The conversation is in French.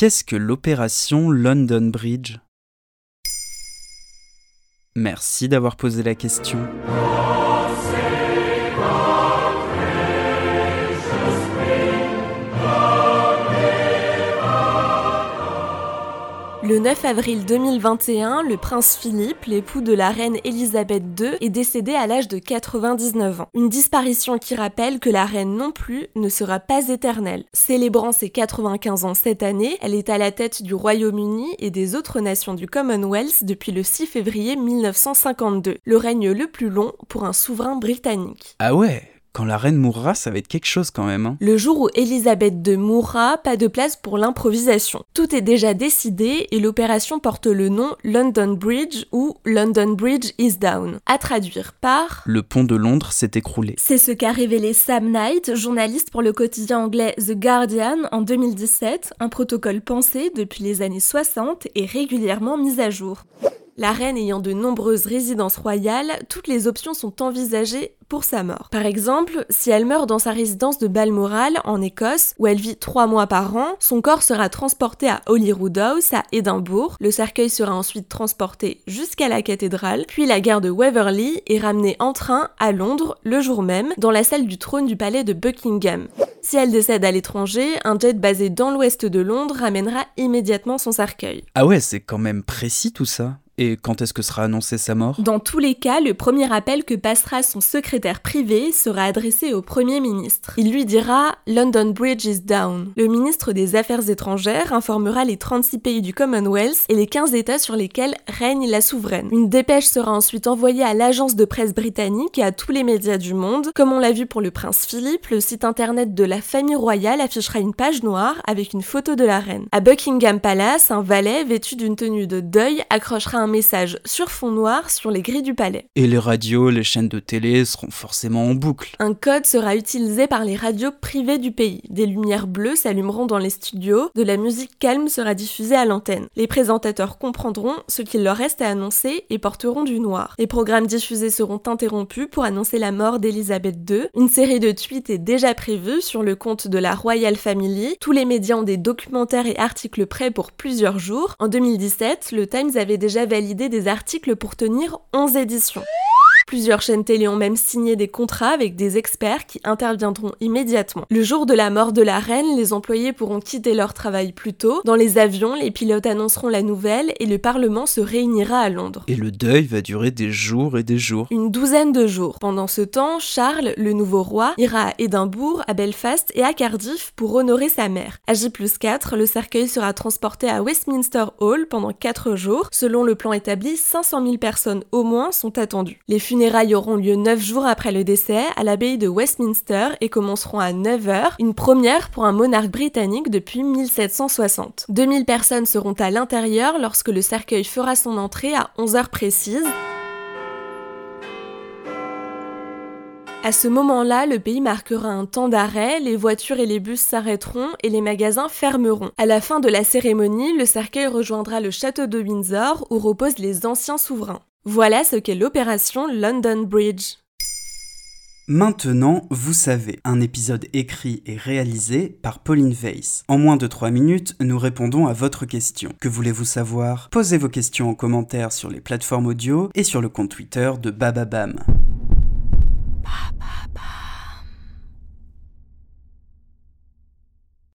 Qu'est-ce que l'opération London Bridge? Merci d'avoir posé la question. Le 9 avril 2021, le prince Philippe, l'époux de la reine Elisabeth II, est décédé à l'âge de 99 ans. Une disparition qui rappelle que la reine non plus ne sera pas éternelle. Célébrant ses 95 ans cette année, elle est à la tête du Royaume-Uni et des autres nations du Commonwealth depuis le 6 février 1952, le règne le plus long pour un souverain britannique. Ah ouais? Quand la reine mourra, ça va être quelque chose quand même. Hein. Le jour où Elisabeth II mourra, pas de place pour l'improvisation. Tout est déjà décidé et l'opération porte le nom London Bridge ou London Bridge is down. À traduire par Le pont de Londres s'est écroulé. C'est ce qu'a révélé Sam Knight, journaliste pour le quotidien anglais The Guardian en 2017, un protocole pensé depuis les années 60 et régulièrement mis à jour. La reine ayant de nombreuses résidences royales, toutes les options sont envisagées pour sa mort. Par exemple, si elle meurt dans sa résidence de Balmoral, en Écosse, où elle vit trois mois par an, son corps sera transporté à Holyrood House, à Édimbourg. Le cercueil sera ensuite transporté jusqu'à la cathédrale, puis la gare de Waverley est ramenée en train à Londres le jour même, dans la salle du trône du palais de Buckingham. Si elle décède à l'étranger, un jet basé dans l'ouest de Londres ramènera immédiatement son cercueil. Ah ouais, c'est quand même précis tout ça. Et quand est-ce que sera annoncée sa mort? Dans tous les cas, le premier appel que passera son secrétaire privé sera adressé au Premier ministre. Il lui dira London Bridge is down. Le ministre des Affaires étrangères informera les 36 pays du Commonwealth et les 15 États sur lesquels règne la souveraine. Une dépêche sera ensuite envoyée à l'agence de presse britannique et à tous les médias du monde. Comme on l'a vu pour le prince Philippe, le site internet de la famille royale affichera une page noire avec une photo de la reine. À Buckingham Palace, un valet vêtu d'une tenue de deuil accrochera un message sur fond noir sur les grilles du palais. Et les radios, les chaînes de télé seront forcément en boucle. Un code sera utilisé par les radios privées du pays. Des lumières bleues s'allumeront dans les studios, de la musique calme sera diffusée à l'antenne. Les présentateurs comprendront ce qu'il leur reste à annoncer et porteront du noir. Les programmes diffusés seront interrompus pour annoncer la mort d'Elisabeth II. Une série de tweets est déjà prévue sur le compte de la Royal Family. Tous les médias ont des documentaires et articles prêts pour plusieurs jours. En 2017, le Times avait déjà validé validé des articles pour tenir 11 éditions. Plusieurs chaînes télé ont même signé des contrats avec des experts qui interviendront immédiatement. Le jour de la mort de la reine, les employés pourront quitter leur travail plus tôt. Dans les avions, les pilotes annonceront la nouvelle et le Parlement se réunira à Londres. Et le deuil va durer des jours et des jours. Une douzaine de jours. Pendant ce temps, Charles, le nouveau roi, ira à Édimbourg, à Belfast et à Cardiff pour honorer sa mère. À J 4, le cercueil sera transporté à Westminster Hall pendant 4 jours. Selon le plan établi, 500 000 personnes au moins sont attendues. Les funérailles auront lieu 9 jours après le décès à l'abbaye de Westminster et commenceront à 9h, une première pour un monarque britannique depuis 1760. 2000 personnes seront à l'intérieur lorsque le cercueil fera son entrée à 11h précises. À ce moment-là, le pays marquera un temps d'arrêt, les voitures et les bus s'arrêteront et les magasins fermeront. À la fin de la cérémonie, le cercueil rejoindra le château de Windsor où reposent les anciens souverains. Voilà ce qu'est l'opération London Bridge. Maintenant, vous savez, un épisode écrit et réalisé par Pauline Weiss. En moins de 3 minutes, nous répondons à votre question. Que voulez-vous savoir? Posez vos questions en commentaire sur les plateformes audio et sur le compte Twitter de Bababam. Ba,